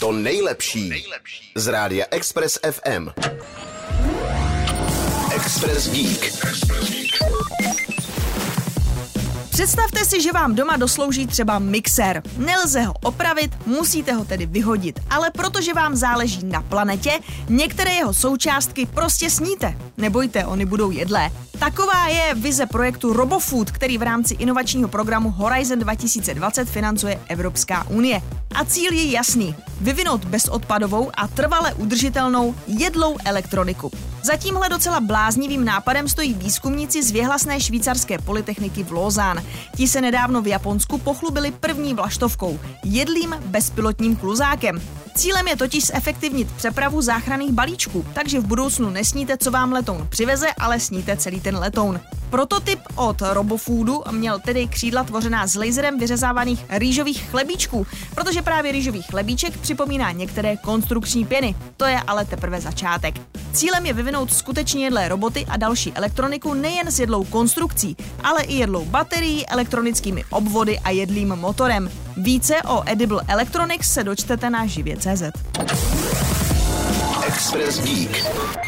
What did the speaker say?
To nejlepší z rádia Express FM. Express Geek. Představte si, že vám doma doslouží třeba mixér. Nelze ho opravit, musíte ho tedy vyhodit. Ale protože vám záleží na planetě, některé jeho součástky prostě sníte. Nebojte, oni budou jedlé. Taková je vize projektu RoboFood, který v rámci inovačního programu Horizon 2020 financuje Evropská unie. A cíl je jasný. Vyvinout bezodpadovou a trvale udržitelnou jedlou elektroniku. Za tímhle docela bláznivým nápadem stojí výzkumníci z věhlasné švýcarské polytechniky v Lausanne. Ti se nedávno v Japonsku pochlubili první vlaštovkou, jedlým bezpilotním kluzákem. Cílem je totiž zefektivnit přepravu záchranných balíčků, takže v budoucnu nesníte, co vám letoun přiveze, ale sníte celý ten letoun. Prototyp od Robofoodu měl tedy křídla tvořená z laserem vyřezávaných rýžových chlebíčků, protože právě rýžový chlebíček připomíná některé konstrukční pěny. To je ale teprve začátek. Cílem je vyvinout skutečně jedlé roboty a další elektroniku nejen s jedlou konstrukcí, ale i jedlou baterií, elektronickými obvody a jedlým motorem. Více o Edible Electronics se dočtete na živě.cz. Express Geek.